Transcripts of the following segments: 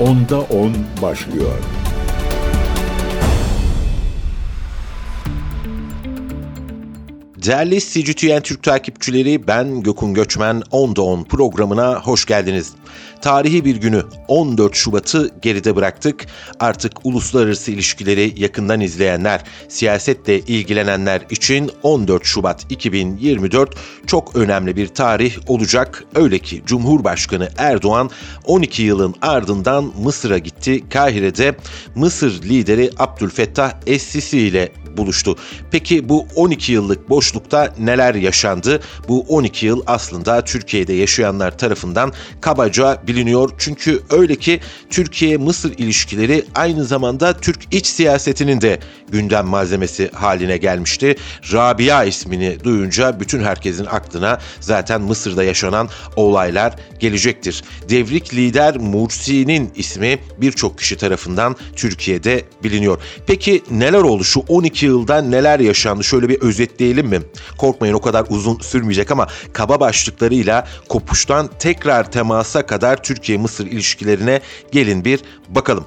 Onda 10 başlıyor. Değerli CGTN Türk takipçileri ben Gökün Göçmen 10'da 10 programına hoş geldiniz. Tarihi bir günü 14 Şubat'ı geride bıraktık. Artık uluslararası ilişkileri yakından izleyenler, siyasetle ilgilenenler için 14 Şubat 2024 çok önemli bir tarih olacak. Öyle ki Cumhurbaşkanı Erdoğan 12 yılın ardından Mısır'a gitti. Kahire'de Mısır lideri Abdülfettah Es-Sisi ile buluştu. Peki bu 12 yıllık boşlukta neler yaşandı? Bu 12 yıl aslında Türkiye'de yaşayanlar tarafından kabaca biliniyor. Çünkü öyle ki Türkiye-Mısır ilişkileri aynı zamanda Türk iç siyasetinin de gündem malzemesi haline gelmişti. Rabia ismini duyunca bütün herkesin aklına zaten Mısır'da yaşanan olaylar gelecektir. Devrik lider Mursi'nin ismi birçok kişi tarafından Türkiye'de biliniyor. Peki neler oldu şu 12 yılda neler yaşandı şöyle bir özetleyelim mi? Korkmayın o kadar uzun sürmeyecek ama kaba başlıklarıyla kopuştan tekrar temasa kadar Türkiye-Mısır ilişkilerine gelin bir bakalım.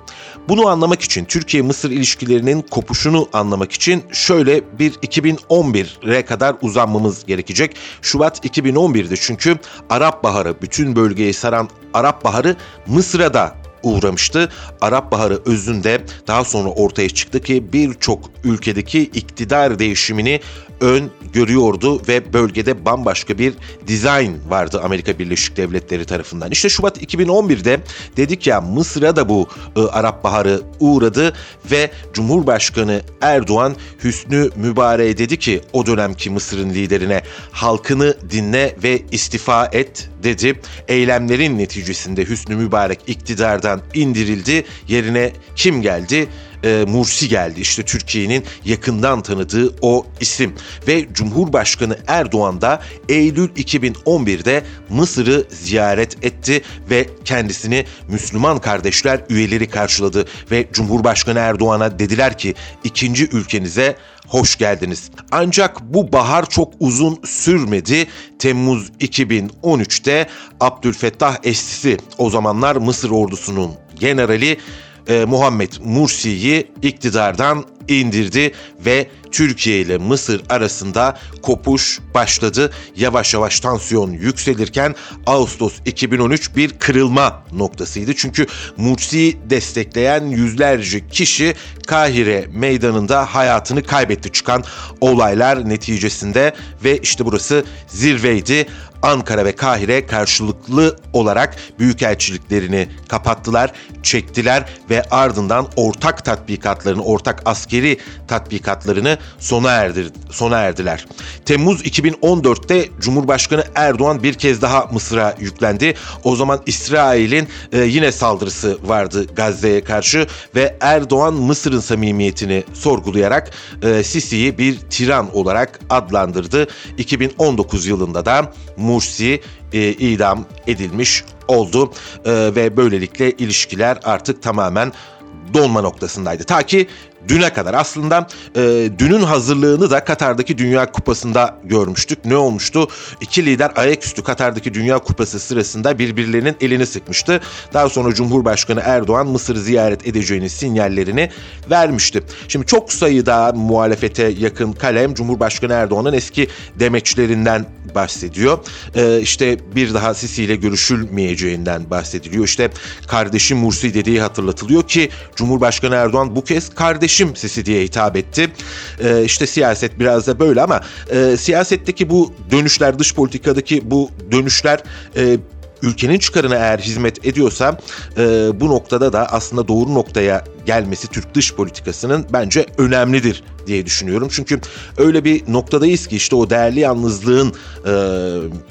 Bunu anlamak için Türkiye-Mısır ilişkilerinin kopuşunu anlamak için şöyle bir 2011'e kadar uzanmamız gerekecek. Şubat 2011'de çünkü Arap Baharı bütün bölgeyi saran Arap Baharı Mısır'a da uğramıştı. Arap Baharı özünde daha sonra ortaya çıktı ki birçok ülkedeki iktidar değişimini ön görüyordu ve bölgede bambaşka bir dizayn vardı Amerika Birleşik Devletleri tarafından. İşte Şubat 2011'de dedik ya Mısır'a da bu e, Arap Baharı uğradı ve Cumhurbaşkanı Erdoğan Hüsnü Mübarek'e dedi ki o dönemki Mısır'ın liderine halkını dinle ve istifa et dedi. Eylemlerin neticesinde Hüsnü Mübarek iktidardan indirildi. Yerine kim geldi? E, Mursi geldi. İşte Türkiye'nin yakından tanıdığı o isim. Ve Cumhurbaşkanı Erdoğan da Eylül 2011'de Mısır'ı ziyaret etti ve kendisini Müslüman kardeşler üyeleri karşıladı. Ve Cumhurbaşkanı Erdoğan'a dediler ki ikinci ülkenize hoş geldiniz. Ancak bu bahar çok uzun sürmedi. Temmuz 2013'te Abdülfettah Esisi o zamanlar Mısır ordusunun generali e, Muhammed Mursi'yi iktidardan indirdi ve Türkiye ile Mısır arasında kopuş başladı. Yavaş yavaş tansiyon yükselirken Ağustos 2013 bir kırılma noktasıydı. Çünkü Mursi'yi destekleyen yüzlerce kişi Kahire meydanında hayatını kaybetti çıkan olaylar neticesinde ve işte burası zirveydi. Ankara ve Kahire karşılıklı olarak büyükelçiliklerini kapattılar, çektiler ve ardından ortak tatbikatlarını, ortak askeri tatbikatlarını sona erdir sona erdiler. Temmuz 2014'te Cumhurbaşkanı Erdoğan bir kez daha Mısır'a yüklendi. O zaman İsrail'in e, yine saldırısı vardı Gazze'ye karşı ve Erdoğan Mısır'ın samimiyetini sorgulayarak e, Sisi'yi bir tiran olarak adlandırdı. 2019 yılında da Mursi e, idam edilmiş oldu e, ve böylelikle ilişkiler artık tamamen donma noktasındaydı. Ta ki düne kadar. Aslında e, dünün hazırlığını da Katar'daki Dünya Kupası'nda görmüştük. Ne olmuştu? İki lider ayaküstü Katar'daki Dünya Kupası sırasında birbirlerinin elini sıkmıştı. Daha sonra Cumhurbaşkanı Erdoğan Mısır'ı ziyaret edeceğini sinyallerini vermişti. Şimdi çok sayıda muhalefete yakın kalem Cumhurbaşkanı Erdoğan'ın eski demeçlerinden bahsediyor. Ee, işte bir daha Sisi ile görüşülmeyeceğinden bahsediliyor. İşte kardeşim Mursi dediği hatırlatılıyor ki Cumhurbaşkanı Erdoğan bu kez kardeş kardeşim sesi diye hitap etti. E, işte siyaset biraz da böyle ama e, siyasetteki bu dönüşler, dış politikadaki bu dönüşler e, ülkenin çıkarına eğer hizmet ediyorsa e, bu noktada da aslında doğru noktaya gelmesi Türk dış politikasının bence önemlidir diye düşünüyorum. Çünkü öyle bir noktadayız ki işte o değerli yalnızlığın e,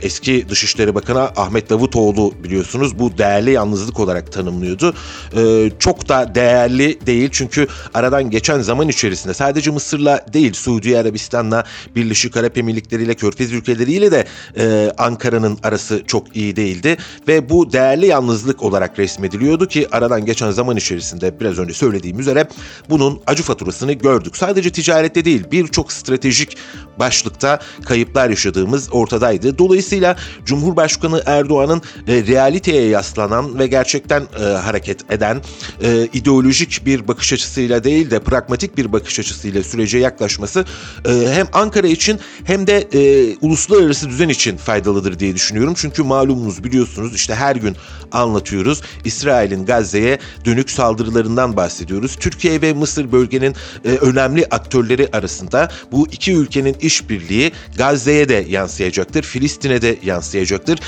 eski Dışişleri Bakanı Ahmet Davutoğlu biliyorsunuz bu değerli yalnızlık olarak tanımlıyordu. E, çok da değerli değil çünkü aradan geçen zaman içerisinde sadece Mısır'la değil Suudi Arabistan'la Birleşik Arap Emirlikleri ile Körfez ülkeleriyle de e, Ankara'nın arası çok iyi değildi ve bu değerli yalnızlık olarak resmediliyordu ki aradan geçen zaman içerisinde biraz önce söylediğim üzere bunun acı faturasını gördük. Sadece ticarette değil birçok stratejik başlıkta kayıplar yaşadığımız ortadaydı. Dolayısıyla Cumhurbaşkanı Erdoğan'ın e, realiteye yaslanan ve gerçekten e, hareket eden e, ideolojik bir bakış açısıyla değil de pragmatik bir bakış açısıyla sürece yaklaşması e, hem Ankara için hem de e, uluslararası düzen için faydalıdır diye düşünüyorum. Çünkü malumunuz biliyorsunuz işte her gün anlatıyoruz. İsrail'in Gazze'ye dönük saldırılarından bahsediyoruz. Türkiye ve Mısır bölgenin e, önemli aktörleri arasında bu iki ülkenin işbirliği Gazze'ye de yansıyacaktır. Filistin'e de yansıyacaktır.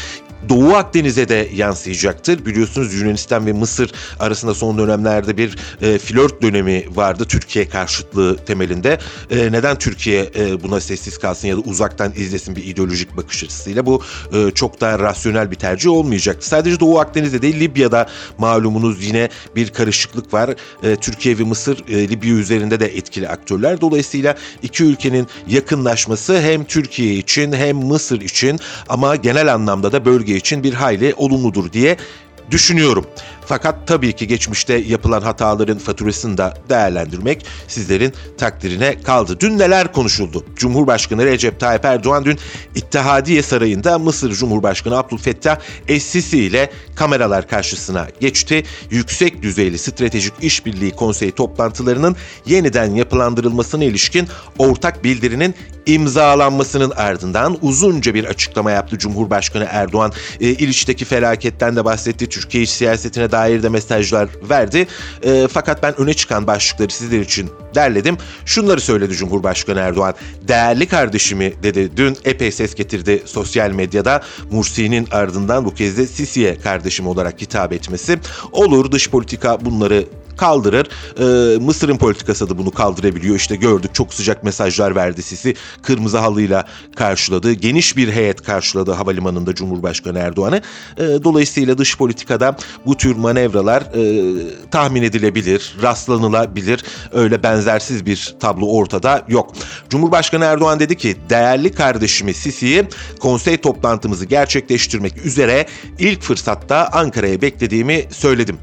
Doğu Akdeniz'e de yansıyacaktır. Biliyorsunuz Yunanistan ve Mısır arasında son dönemlerde bir e, flört dönemi vardı Türkiye karşıtlığı temelinde. E, neden Türkiye e, buna sessiz kalsın ya da uzaktan izlesin bir ideolojik bakış açısıyla bu e, çok daha rasyonel bir tercih olmayacaktı. Sadece Doğu Akdeniz'de değil Libya'da malumunuz yine bir karışıklık var. E, Türkiye ve Mısır e, Libya üzerinde de etkili aktörler. Dolayısıyla iki ülkenin yakınlaşması hem Türkiye için hem Mısır için ama genel anlamda da bölge için bir hayli olumludur diye düşünüyorum. Fakat tabii ki geçmişte yapılan hataların faturasını da değerlendirmek sizlerin takdirine kaldı. Dün neler konuşuldu? Cumhurbaşkanı Recep Tayyip Erdoğan dün İttihadiye Sarayı'nda Mısır Cumhurbaşkanı Abdülfettah Es-Sisi ile kameralar karşısına geçti. Yüksek düzeyli stratejik işbirliği konseyi toplantılarının yeniden yapılandırılmasına ilişkin ortak bildirinin imzalanmasının ardından uzunca bir açıklama yaptı Cumhurbaşkanı Erdoğan. E, İliç'teki felaketten de bahsetti. Türkiye iç siyasetine dair de mesajlar verdi. E, fakat ben öne çıkan başlıkları sizler için derledim. Şunları söyledi Cumhurbaşkanı Erdoğan. Değerli kardeşimi dedi. Dün epey ses getirdi sosyal medyada. Mursi'nin ardından bu kez de Sisi'ye kardeşim olarak hitap etmesi. Olur dış politika bunları kaldırır. Ee, Mısır'ın politikası da bunu kaldırabiliyor. İşte gördük çok sıcak mesajlar verdi Sisi. Kırmızı halıyla karşıladı. Geniş bir heyet karşıladı havalimanında Cumhurbaşkanı Erdoğan'ı. Ee, dolayısıyla dış politikada bu tür manevralar e, tahmin edilebilir, rastlanılabilir. Öyle benzersiz bir tablo ortada yok. Cumhurbaşkanı Erdoğan dedi ki değerli kardeşimi Sisi'yi konsey toplantımızı gerçekleştirmek üzere ilk fırsatta Ankara'ya beklediğimi söyledim.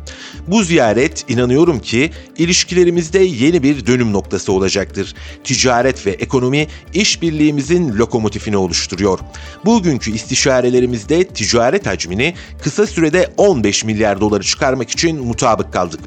Bu ziyaret inanıyorum ki ilişkilerimizde yeni bir dönüm noktası olacaktır. Ticaret ve ekonomi işbirliğimizin lokomotifini oluşturuyor. Bugünkü istişarelerimizde ticaret hacmini kısa sürede 15 milyar doları çıkarmak için mutabık kaldık.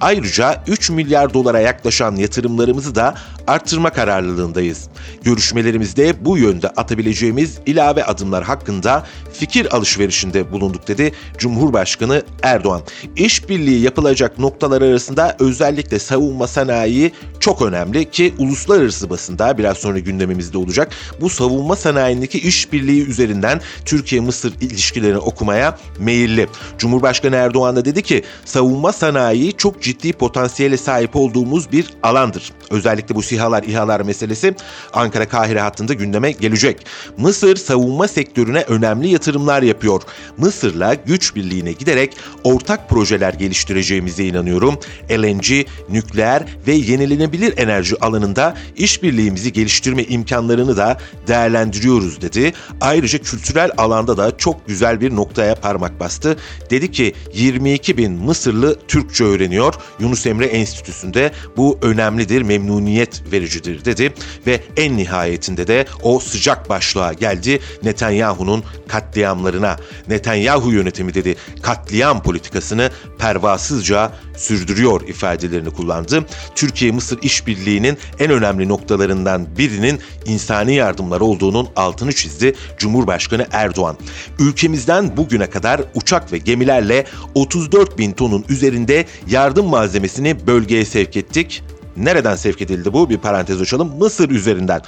Ayrıca 3 milyar dolara yaklaşan yatırımlarımızı da arttırma kararlılığındayız. Görüşmelerimizde bu yönde atabileceğimiz ilave adımlar hakkında fikir alışverişinde bulunduk dedi Cumhurbaşkanı Erdoğan. İşbirliği yapılacak noktalar arasında özellikle savunma sanayi çok önemli ki uluslararası basında biraz sonra gündemimizde olacak. Bu savunma sanayindeki işbirliği üzerinden Türkiye-Mısır ilişkilerini okumaya meyilli. Cumhurbaşkanı Erdoğan da dedi ki savunma sanayi çok ciddi potansiyele sahip olduğumuz bir alandır. Özellikle bu SİHA'lar, İHA'lar meselesi Ankara-Kahire hattında gündeme gelecek. Mısır savunma sektörüne önemli yatırımlar yapıyor. Mısır'la güç birliğine giderek ortak projeler geliştireceğimize inanıyorum. LNG, nükleer ve yenilenebilir enerji alanında işbirliğimizi geliştirme imkanlarını da değerlendiriyoruz dedi. Ayrıca kültürel alanda da çok güzel bir noktaya parmak bastı. Dedi ki 22 bin Mısırlı Türkçe öğreniyor. Yunus Emre Enstitüsü'nde bu önemlidir, memnuniyet vericidir dedi ve en nihayetinde de o sıcak başlığa geldi Netanyahu'nun katliamlarına. Netanyahu yönetimi dedi katliam politikasını pervasızca sürdürüyor ifadelerini kullandı. Türkiye-Mısır işbirliğinin en önemli noktalarından birinin insani yardımlar olduğunun altını çizdi Cumhurbaşkanı Erdoğan. Ülkemizden bugüne kadar uçak ve gemilerle 34 bin tonun üzerinde yardım malzemesini bölgeye sevk ettik. Nereden sevk edildi bu? Bir parantez açalım. Mısır üzerinden.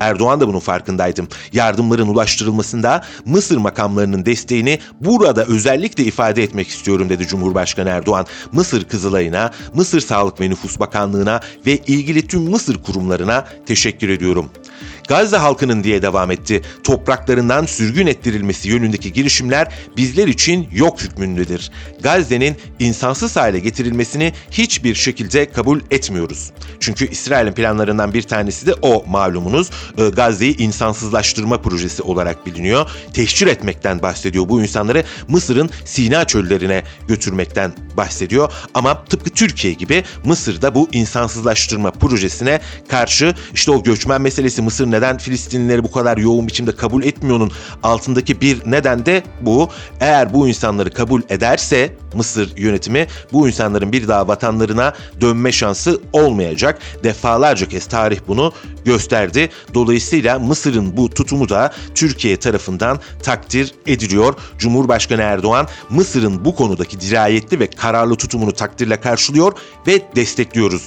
Erdoğan da bunun farkındaydı. Yardımların ulaştırılmasında Mısır makamlarının desteğini burada özellikle ifade etmek istiyorum dedi Cumhurbaşkanı Erdoğan. Mısır Kızılay'ına, Mısır Sağlık ve Nüfus Bakanlığı'na ve ilgili tüm Mısır kurumlarına teşekkür ediyorum. Gazze halkının diye devam etti. Topraklarından sürgün ettirilmesi yönündeki girişimler bizler için yok hükmündedir. Gazze'nin insansız hale getirilmesini hiçbir şekilde kabul etmiyoruz. Çünkü İsrail'in planlarından bir tanesi de o malumunuz. Ee, Gazze'yi insansızlaştırma projesi olarak biliniyor. Teşhir etmekten bahsediyor bu insanları Mısır'ın Sina çöllerine götürmekten bahsediyor. Ama tıpkı Türkiye gibi Mısır'da bu insansızlaştırma projesine karşı işte o göçmen meselesi Mısır neden Filistinlileri bu kadar yoğun biçimde kabul etmiyor'nun altındaki bir neden de bu. Eğer bu insanları kabul ederse Mısır yönetimi bu insanların bir daha vatanlarına dönme şansı olmayacak. Defalarca kez tarih bunu gösterdi. Dolayısıyla Mısır'ın bu tutumu da Türkiye tarafından takdir ediliyor. Cumhurbaşkanı Erdoğan Mısır'ın bu konudaki dirayetli ve kararlı tutumunu takdirle karşılıyor ve destekliyoruz.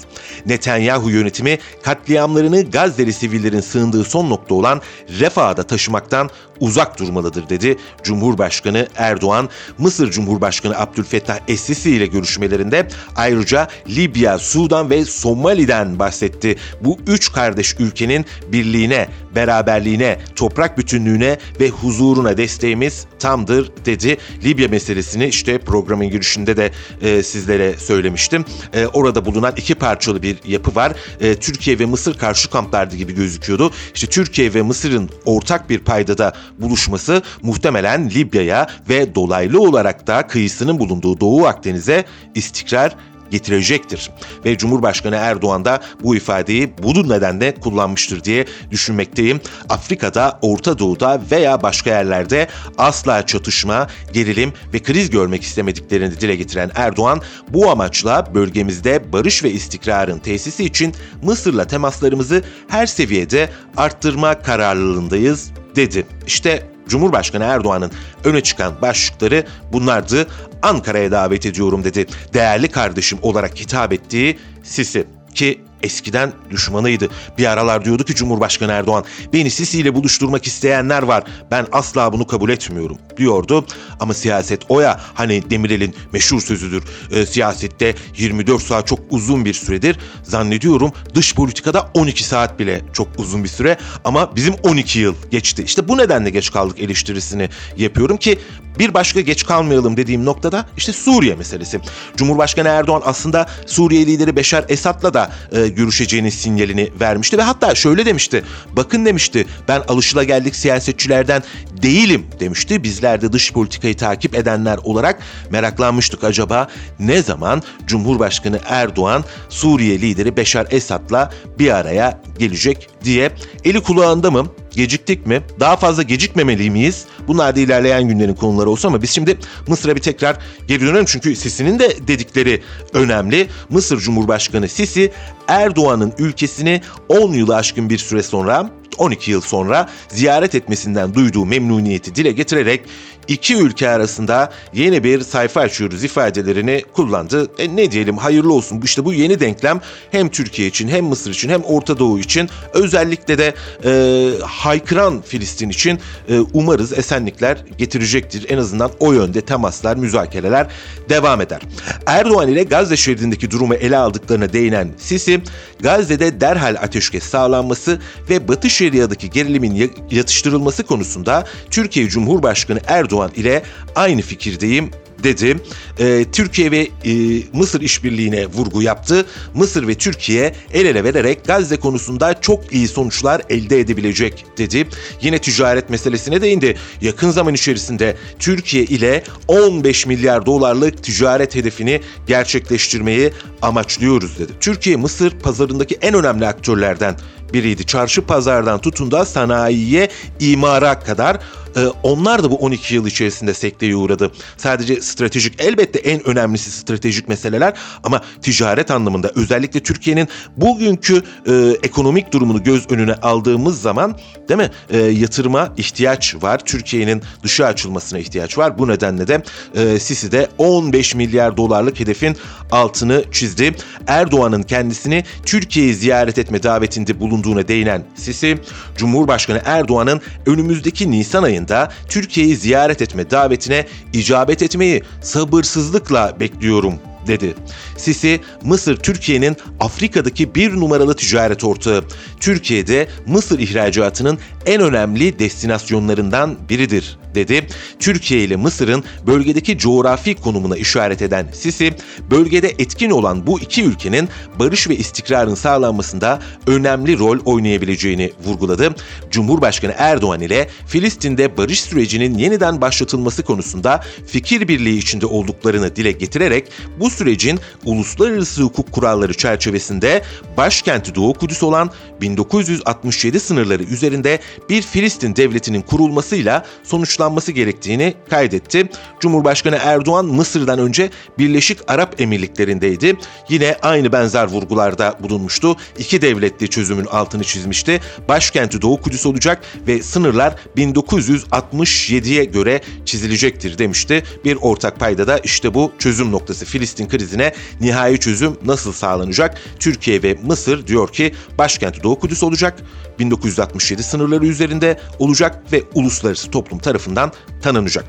Netanyahu yönetimi katliamlarını Gazze'li sivillerin sığındığı son nokta olan Refah'da taşımaktan uzak durmalıdır dedi Cumhurbaşkanı Erdoğan. Mısır Cumhurbaşkanı Abdülfettah Es-Sisi ile görüşmelerinde ayrıca Libya, Sudan ve Somali'den bahsetti. Bu üç kardeş ülkenin birliğine, beraberliğine, toprak bütünlüğüne ve huzuruna desteğimiz tamdır dedi. Libya meselesini işte programın girişinde de e, sizlere söylemiştim. E, orada bulunan iki parçalı bir yapı var. E, Türkiye ve Mısır karşı kamplardı gibi gözüküyordu. İşte Türkiye ve Mısır'ın ortak bir paydada buluşması muhtemelen Libya'ya ve dolaylı olarak da kıyısının bulunduğu Doğu Akdeniz'e istikrar getirecektir. Ve Cumhurbaşkanı Erdoğan da bu ifadeyi bu nedenle kullanmıştır diye düşünmekteyim. Afrika'da, Orta Doğu'da veya başka yerlerde asla çatışma, gerilim ve kriz görmek istemediklerini dile getiren Erdoğan bu amaçla bölgemizde barış ve istikrarın tesisi için Mısır'la temaslarımızı her seviyede arttırma kararlılığındayız dedi. İşte Cumhurbaşkanı Erdoğan'ın öne çıkan başlıkları bunlardı. Ankara'ya davet ediyorum dedi. Değerli kardeşim olarak hitap ettiği Sisi ki eskiden düşmanıydı. Bir aralar diyordu ki Cumhurbaşkanı Erdoğan beni Sisi ile buluşturmak isteyenler var. Ben asla bunu kabul etmiyorum diyordu. Ama siyaset oya hani Demirel'in meşhur sözüdür. E, siyasette 24 saat çok uzun bir süredir. Zannediyorum dış politikada 12 saat bile çok uzun bir süre ama bizim 12 yıl geçti. İşte bu nedenle geç kaldık eleştirisini yapıyorum ki bir başka geç kalmayalım dediğim noktada işte Suriye meselesi. Cumhurbaşkanı Erdoğan aslında Suriye lideri Beşar Esad'la da e, görüşeceğinin sinyalini vermişti ve hatta şöyle demişti. Bakın demişti ben alışılageldik siyasetçilerden değilim demişti. Bizler de dış politikayı takip edenler olarak meraklanmıştık acaba ne zaman Cumhurbaşkanı Erdoğan Suriye lideri Beşar Esad'la bir araya gelecek diye eli kulağında mı Geciktik mi? Daha fazla gecikmemeli miyiz? Bunlar da ilerleyen günlerin konuları olsa ama biz şimdi Mısır'a bir tekrar geri dönelim. Çünkü Sisi'nin de dedikleri önemli. Mısır Cumhurbaşkanı Sisi Erdoğan'ın ülkesini 10 yılı aşkın bir süre sonra 12 yıl sonra ziyaret etmesinden duyduğu memnuniyeti dile getirerek iki ülke arasında yeni bir sayfa açıyoruz ifadelerini kullandı. E ne diyelim hayırlı olsun. İşte bu yeni denklem hem Türkiye için hem Mısır için hem Orta Doğu için özellikle de e, haykıran Filistin için e, umarız esenlikler getirecektir. En azından o yönde temaslar, müzakereler devam eder. Erdoğan ile Gazze şeridindeki durumu ele aldıklarına değinen Sisi, Gazze'de derhal ateşkes sağlanması ve Batı Şeria'daki gerilimin yatıştırılması konusunda Türkiye Cumhurbaşkanı Erdoğan ile aynı fikirdeyim dedi. E, Türkiye ve e, Mısır işbirliğine vurgu yaptı. Mısır ve Türkiye el ele vererek Gazze konusunda çok iyi sonuçlar elde edebilecek dedi. Yine ticaret meselesine değindi. Yakın zaman içerisinde Türkiye ile 15 milyar dolarlık ticaret hedefini gerçekleştirmeyi amaçlıyoruz dedi. Türkiye Mısır pazarındaki en önemli aktörlerden biriydi. Çarşı pazardan tutun da sanayiye, imara kadar e, onlar da bu 12 yıl içerisinde sekteye uğradı. Sadece stratejik elbette en önemlisi stratejik meseleler ama ticaret anlamında özellikle Türkiye'nin bugünkü e, ekonomik durumunu göz önüne aldığımız zaman değil mi e, yatırıma ihtiyaç var. Türkiye'nin dışa açılmasına ihtiyaç var. Bu nedenle de e, Sisi de 15 milyar dolarlık hedefin altını çizdi. Erdoğan'ın kendisini Türkiye'yi ziyaret etme davetinde bulunduğuna değinen Sisi, Cumhurbaşkanı Erdoğan'ın önümüzdeki Nisan ayında Türkiye'yi ziyaret etme davetine icabet etmeyi sabırsızlıkla bekliyorum dedi. Sisi, Mısır Türkiye'nin Afrika'daki bir numaralı ticaret ortağı. Türkiye'de Mısır ihracatının en önemli destinasyonlarından biridir dedi. Türkiye ile Mısır'ın bölgedeki coğrafi konumuna işaret eden Sisi, bölgede etkin olan bu iki ülkenin barış ve istikrarın sağlanmasında önemli rol oynayabileceğini vurguladı. Cumhurbaşkanı Erdoğan ile Filistin'de barış sürecinin yeniden başlatılması konusunda fikir birliği içinde olduklarını dile getirerek bu sürecin uluslararası hukuk kuralları çerçevesinde başkenti Doğu Kudüs olan 1967 sınırları üzerinde bir Filistin devletinin kurulmasıyla sonuçlanması gerektiğini kaydetti. Cumhurbaşkanı Erdoğan Mısır'dan önce Birleşik Arap Emirlikleri'ndeydi. Yine aynı benzer vurgularda bulunmuştu. İki devletli çözümün altını çizmişti. Başkenti Doğu Kudüs olacak ve sınırlar 1967'ye göre çizilecektir demişti. Bir ortak payda da işte bu çözüm noktası Filistin krizine nihai çözüm nasıl sağlanacak? Türkiye ve Mısır diyor ki başkenti Doğu Kudüs olacak. 1967 sınırları üzerinde olacak ve uluslararası toplum tarafından tanınacak.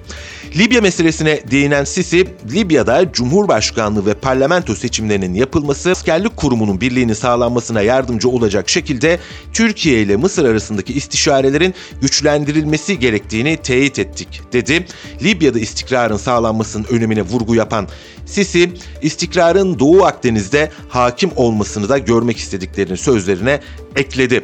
Libya meselesine değinen Sisi, Libya'da Cumhurbaşkanlığı ve parlamento seçimlerinin yapılması askerlik kurumunun birliğini sağlanmasına yardımcı olacak şekilde Türkiye ile Mısır arasındaki istişarelerin güçlendirilmesi gerektiğini teyit ettik dedi. Libya'da istikrarın sağlanmasının önemine vurgu yapan Sisi, istikrarın Doğu Akdeniz'de hakim olmasını da görmek istediklerini sözlerine ekledi.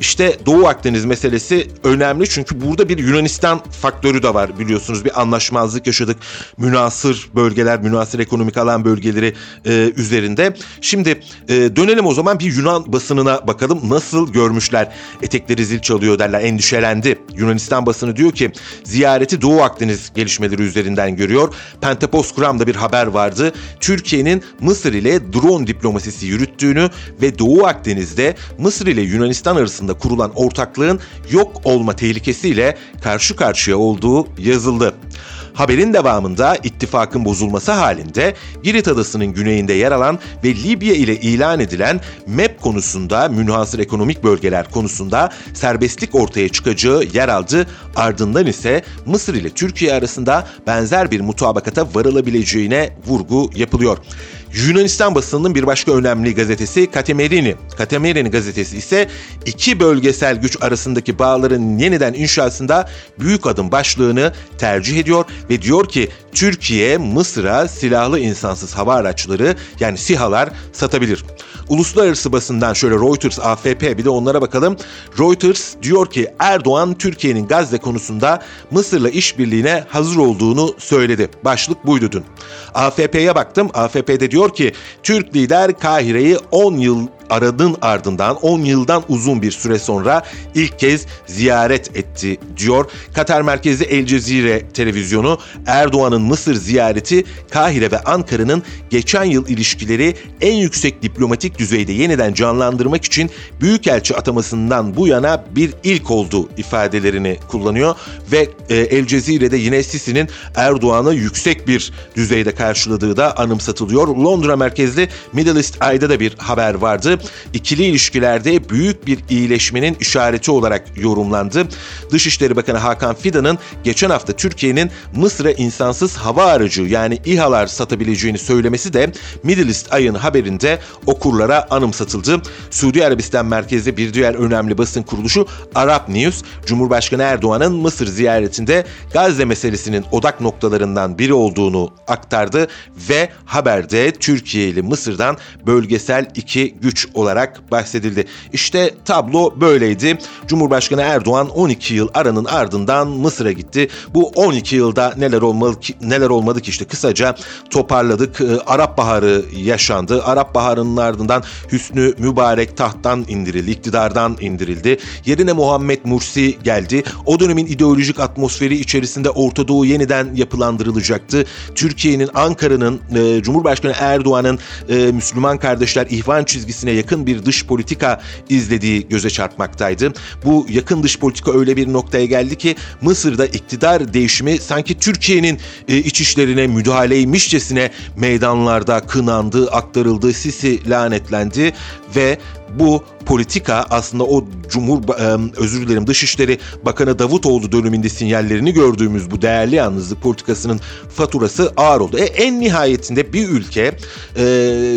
İşte Doğu Akdeniz meselesi önemli çünkü burada bir Yunanistan faktörü de var biliyorsunuz. Bir anlaşmazlık yaşadık. Münasır bölgeler, münasır ekonomik alan bölgeleri e, üzerinde. Şimdi e, dönelim o zaman bir Yunan basınına bakalım nasıl görmüşler. Etekleri zil çalıyor derler, endişelendi. Yunanistan basını diyor ki ziyareti Doğu Akdeniz gelişmeleri üzerinden görüyor. Pentapos Kuram'da bir haber vardı. Türkiye'nin Mısır ile drone diplomasisi yürüttüğünü ve Doğu Akdeniz'de Mısır ile Yunanistan arasında arasında kurulan ortaklığın yok olma tehlikesiyle karşı karşıya olduğu yazıldı. Haberin devamında ittifakın bozulması halinde Girit Adası'nın güneyinde yer alan ve Libya ile ilan edilen MEP konusunda münhasır ekonomik bölgeler konusunda serbestlik ortaya çıkacağı yer aldı. Ardından ise Mısır ile Türkiye arasında benzer bir mutabakata varılabileceğine vurgu yapılıyor. Yunanistan basınının bir başka önemli gazetesi Katemerini. Katemerini gazetesi ise iki bölgesel güç arasındaki bağların yeniden inşasında büyük adım başlığını tercih ediyor ve diyor ki Türkiye Mısır'a silahlı insansız hava araçları yani SİHA'lar satabilir. Uluslararası basından şöyle Reuters, AFP bir de onlara bakalım. Reuters diyor ki Erdoğan Türkiye'nin Gazze konusunda Mısır'la işbirliğine hazır olduğunu söyledi. Başlık buydu dün. AFP'ye baktım. AFP'de diyor ki Türk lider Kahire'yi 10 yıl aradın ardından 10 yıldan uzun bir süre sonra ilk kez ziyaret etti diyor. Katar merkezli El Cezire televizyonu Erdoğan'ın Mısır ziyareti Kahire ve Ankara'nın geçen yıl ilişkileri en yüksek diplomatik düzeyde yeniden canlandırmak için büyükelçi atamasından bu yana bir ilk oldu ifadelerini kullanıyor ve e, El Cezire'de yine Sisi'nin Erdoğan'ı yüksek bir düzeyde karşıladığı da anımsatılıyor. Londra merkezli Middle East Eye'da da bir haber vardı ikili ilişkilerde büyük bir iyileşmenin işareti olarak yorumlandı. Dışişleri Bakanı Hakan Fidan'ın geçen hafta Türkiye'nin Mısır'a insansız hava aracı yani İHA'lar satabileceğini söylemesi de Middle East ayın haberinde okurlara anımsatıldı. Suudi Arabistan merkezli bir diğer önemli basın kuruluşu Arap News, Cumhurbaşkanı Erdoğan'ın Mısır ziyaretinde Gazze meselesinin odak noktalarından biri olduğunu aktardı ve haberde Türkiye ile Mısır'dan bölgesel iki güç olarak bahsedildi. İşte tablo böyleydi. Cumhurbaşkanı Erdoğan 12 yıl aranın ardından Mısır'a gitti. Bu 12 yılda neler olmalı ki, neler olmadı ki işte kısaca toparladık. Ee, Arap Baharı yaşandı. Arap Baharı'nın ardından Hüsnü Mübarek tahttan indirildi, iktidardan indirildi. Yerine Muhammed Mursi geldi. O dönemin ideolojik atmosferi içerisinde Orta Doğu yeniden yapılandırılacaktı. Türkiye'nin, Ankara'nın, e, Cumhurbaşkanı Erdoğan'ın e, Müslüman kardeşler ihvan çizgisine yakın bir dış politika izlediği göze çarpmaktaydı. Bu yakın dış politika öyle bir noktaya geldi ki Mısır'da iktidar değişimi sanki Türkiye'nin e, iç işlerine müdahaleymişçesine meydanlarda kınandı, aktarıldı, Sisi lanetlendi ve bu politika aslında o Cumhur özür dilerim Dışişleri Bakanı Davutoğlu döneminde sinyallerini gördüğümüz bu değerli yalnızlık politikasının faturası ağır oldu. E, en nihayetinde bir ülke e,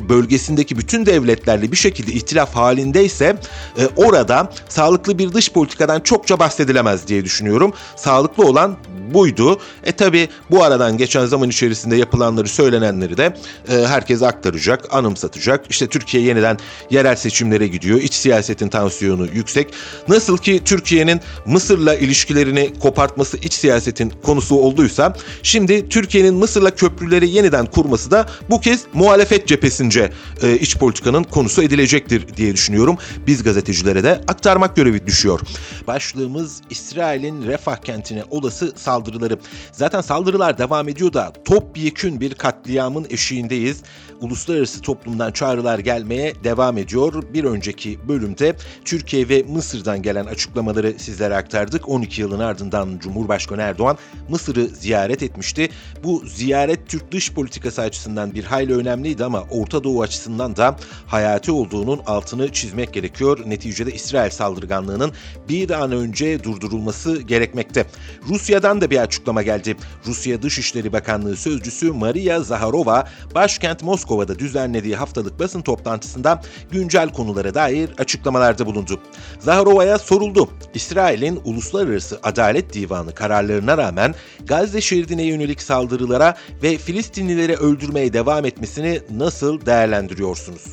bölgesindeki bütün devletlerle bir şekilde ihtilaf halindeyse e, orada sağlıklı bir dış politikadan çokça bahsedilemez diye düşünüyorum. Sağlıklı olan buydu. E tabi bu aradan geçen zaman içerisinde yapılanları söylenenleri de e, herkese aktaracak, anımsatacak. İşte Türkiye yeniden yerel seçimlere gidiyor. İç siyasetin tansiyonu yüksek. Nasıl ki Türkiye'nin Mısır'la ilişkilerini kopartması iç siyasetin konusu olduysa şimdi Türkiye'nin Mısır'la köprüleri yeniden kurması da bu kez muhalefet cephesince e, iç politikanın konusu edilecektir diye düşünüyorum. Biz gazetecilere de aktarmak görevi düşüyor. Başlığımız İsrail'in Refah kentine olası saldırıları. Zaten saldırılar devam ediyor da topyekün bir katliamın eşiğindeyiz. Uluslararası toplumdan çağrılar gelmeye devam ediyor. Bir önceki bölümde Türkiye ve Mısır'dan gelen açıklamaları sizlere aktardık. 12 yılın ardından Cumhurbaşkanı Erdoğan Mısır'ı ziyaret etmişti. Bu ziyaret Türk dış politikası açısından bir hayli önemliydi ama Orta Doğu açısından da hayati olduğunun altını çizmek gerekiyor. Neticede İsrail saldırganlığının bir an önce durdurulması gerekmekte. Rusya'dan da bir açıklama geldi. Rusya Dışişleri Bakanlığı Sözcüsü Maria Zaharova, başkent Moskova'da düzenlediği haftalık basın toplantısında güncel konulara dair açıklamalarda bulundu. Zaharova'ya soruldu. İsrail'in Uluslararası Adalet Divanı kararlarına rağmen Gazze şeridine yönelik saldırılara ve Filistinlileri öldürmeye devam etmesini nasıl değerlendiriyorsunuz?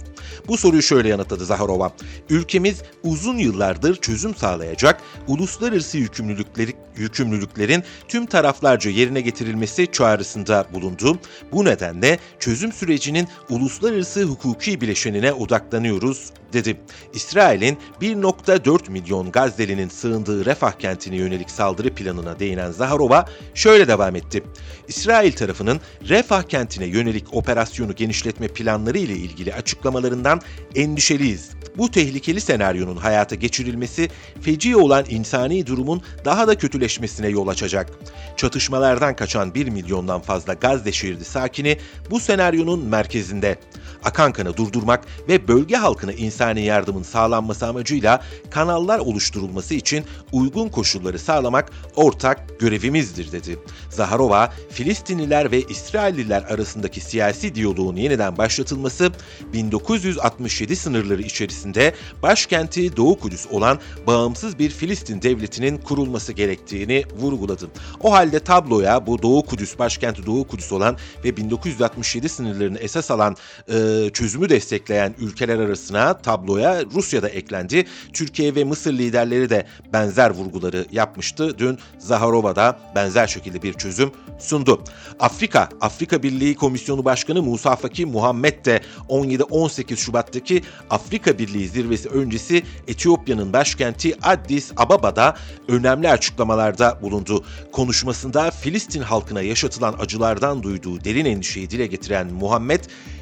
Bu soruyu şöyle yanıtladı Zaharova. Ülkemiz uzun yıllardır çözüm sağlayacak uluslararası yükümlülükleri, yükümlülüklerin tüm taraflarca yerine getirilmesi çağrısında bulundu. Bu nedenle çözüm sürecinin uluslararası hukuki bileşenine odaklanıyoruz dedi. İsrail'in 1.4 milyon Gazze'linin sığındığı Refah kentine yönelik saldırı planına değinen Zaharova şöyle devam etti. İsrail tarafının Refah kentine yönelik operasyonu genişletme planları ile ilgili açıklamalarından endişeliyiz. Bu tehlikeli senaryonun hayata geçirilmesi feci olan insani durumun daha da kötüleşmesine yol açacak. Çatışmalardan kaçan 1 milyondan fazla Gazze şeridi sakini bu senaryonun merkezinde. Akan kanı durdurmak ve bölge halkına insani yardımın sağlanması amacıyla kanallar oluşturulması için uygun koşulları sağlamak ortak görevimizdir dedi. Zaharova, Filistinliler ve İsrailliler arasındaki siyasi diyaloğun yeniden başlatılması 1967 sınırları içerisinde başkenti Doğu Kudüs olan bağımsız bir Filistin devletinin kurulması gerektiğini vurguladı. O halde tabloya bu Doğu Kudüs, başkenti Doğu Kudüs olan ve 1967 sınırlarını esas alan e, çözümü destekleyen ülkeler arasına tabloya Rusya da eklendi. Türkiye ve Mısır liderleri de benzer vurguları yapmıştı. Dün Zaharova da benzer şekilde bir çözüm sundu. Afrika, Afrika Birliği Komisyonu Başkanı Musa Faki Muhammed de 17-18 Şubat'taki Afrika Birliği zirvesi öncesi Etiyopya'nın başkenti Addis Ababa'da önemli açıklamalarda bulundu. Konuşmasında Filistin halkına yaşatılan acılardan duyduğu derin endişeyi dile getiren Muhammed,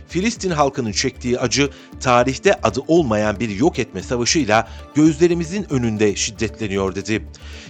Filistin halkının çektiği acı tarihte adı olmayan bir yok etme savaşıyla gözlerimizin önünde şiddetleniyor dedi.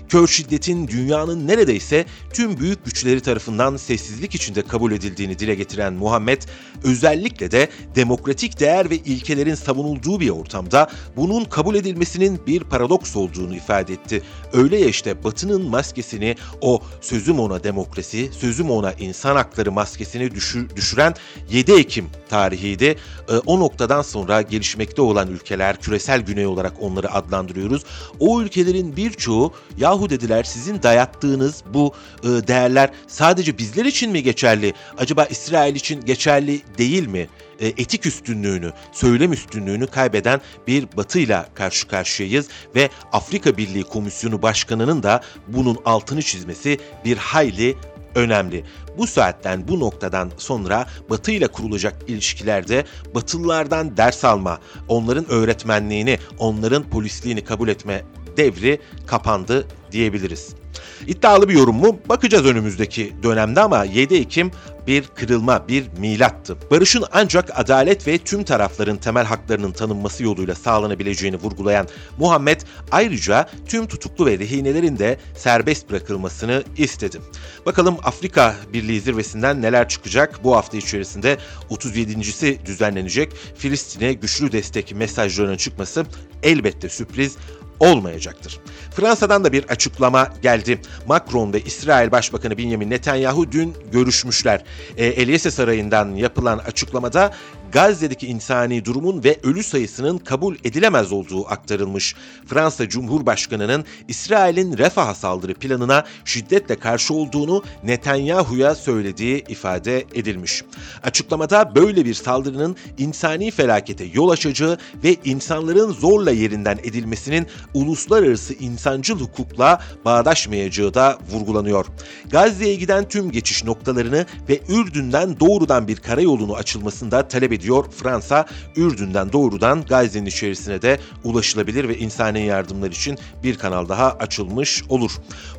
Kör şiddetin dünyanın neredeyse tüm büyük güçleri tarafından sessizlik içinde kabul edildiğini dile getiren Muhammed, özellikle de demokratik değer ve ilkelerin savunulduğu bir ortamda bunun kabul edilmesinin bir paradoks olduğunu ifade etti. Öyle ya işte Batı'nın maskesini, o sözüm ona demokrasi, sözüm ona insan hakları maskesini düşür, düşüren 7 Ekim tarihiydi. E, o noktadan sonra gelişmekte olan ülkeler, küresel güney olarak onları adlandırıyoruz. O ülkelerin birçoğu yahu dediler sizin dayattığınız bu e, değerler sadece bizler için mi geçerli? Acaba İsrail için geçerli değil mi? E, etik üstünlüğünü, söylem üstünlüğünü kaybeden bir batıyla karşı karşıyayız ve Afrika Birliği Komisyonu Başkanı'nın da bunun altını çizmesi bir hayli önemli. Bu saatten, bu noktadan sonra Batı ile kurulacak ilişkilerde Batılılardan ders alma, onların öğretmenliğini, onların polisliğini kabul etme devri kapandı diyebiliriz. İddialı bir yorum mu? Bakacağız önümüzdeki dönemde ama 7 Ekim bir kırılma, bir milattı. Barışın ancak adalet ve tüm tarafların temel haklarının tanınması yoluyla sağlanabileceğini vurgulayan Muhammed ayrıca tüm tutuklu ve rehinelerin de serbest bırakılmasını istedi. Bakalım Afrika Birliği zirvesinden neler çıkacak? Bu hafta içerisinde 37.si düzenlenecek. Filistin'e güçlü destek mesajlarının çıkması elbette sürpriz olmayacaktır. Fransa'dan da bir açıklama geldi. Macron ve İsrail Başbakanı Benjamin Netanyahu dün görüşmüşler. E, Eliyese Sarayı'ndan yapılan açıklamada Gazze'deki insani durumun ve ölü sayısının kabul edilemez olduğu aktarılmış. Fransa Cumhurbaşkanı'nın İsrail'in Refah'a saldırı planına şiddetle karşı olduğunu Netanyahu'ya söylediği ifade edilmiş. Açıklamada böyle bir saldırının insani felakete yol açacağı ve insanların zorla yerinden edilmesinin uluslararası insancıl hukukla bağdaşmayacağı da vurgulanıyor. Gazze'ye giden tüm geçiş noktalarını ve Ürdün'den doğrudan bir karayolunu açılmasında talep ediyor ediyor. Fransa, Ürdün'den doğrudan Gazze'nin içerisine de ulaşılabilir ve insani yardımlar için bir kanal daha açılmış olur.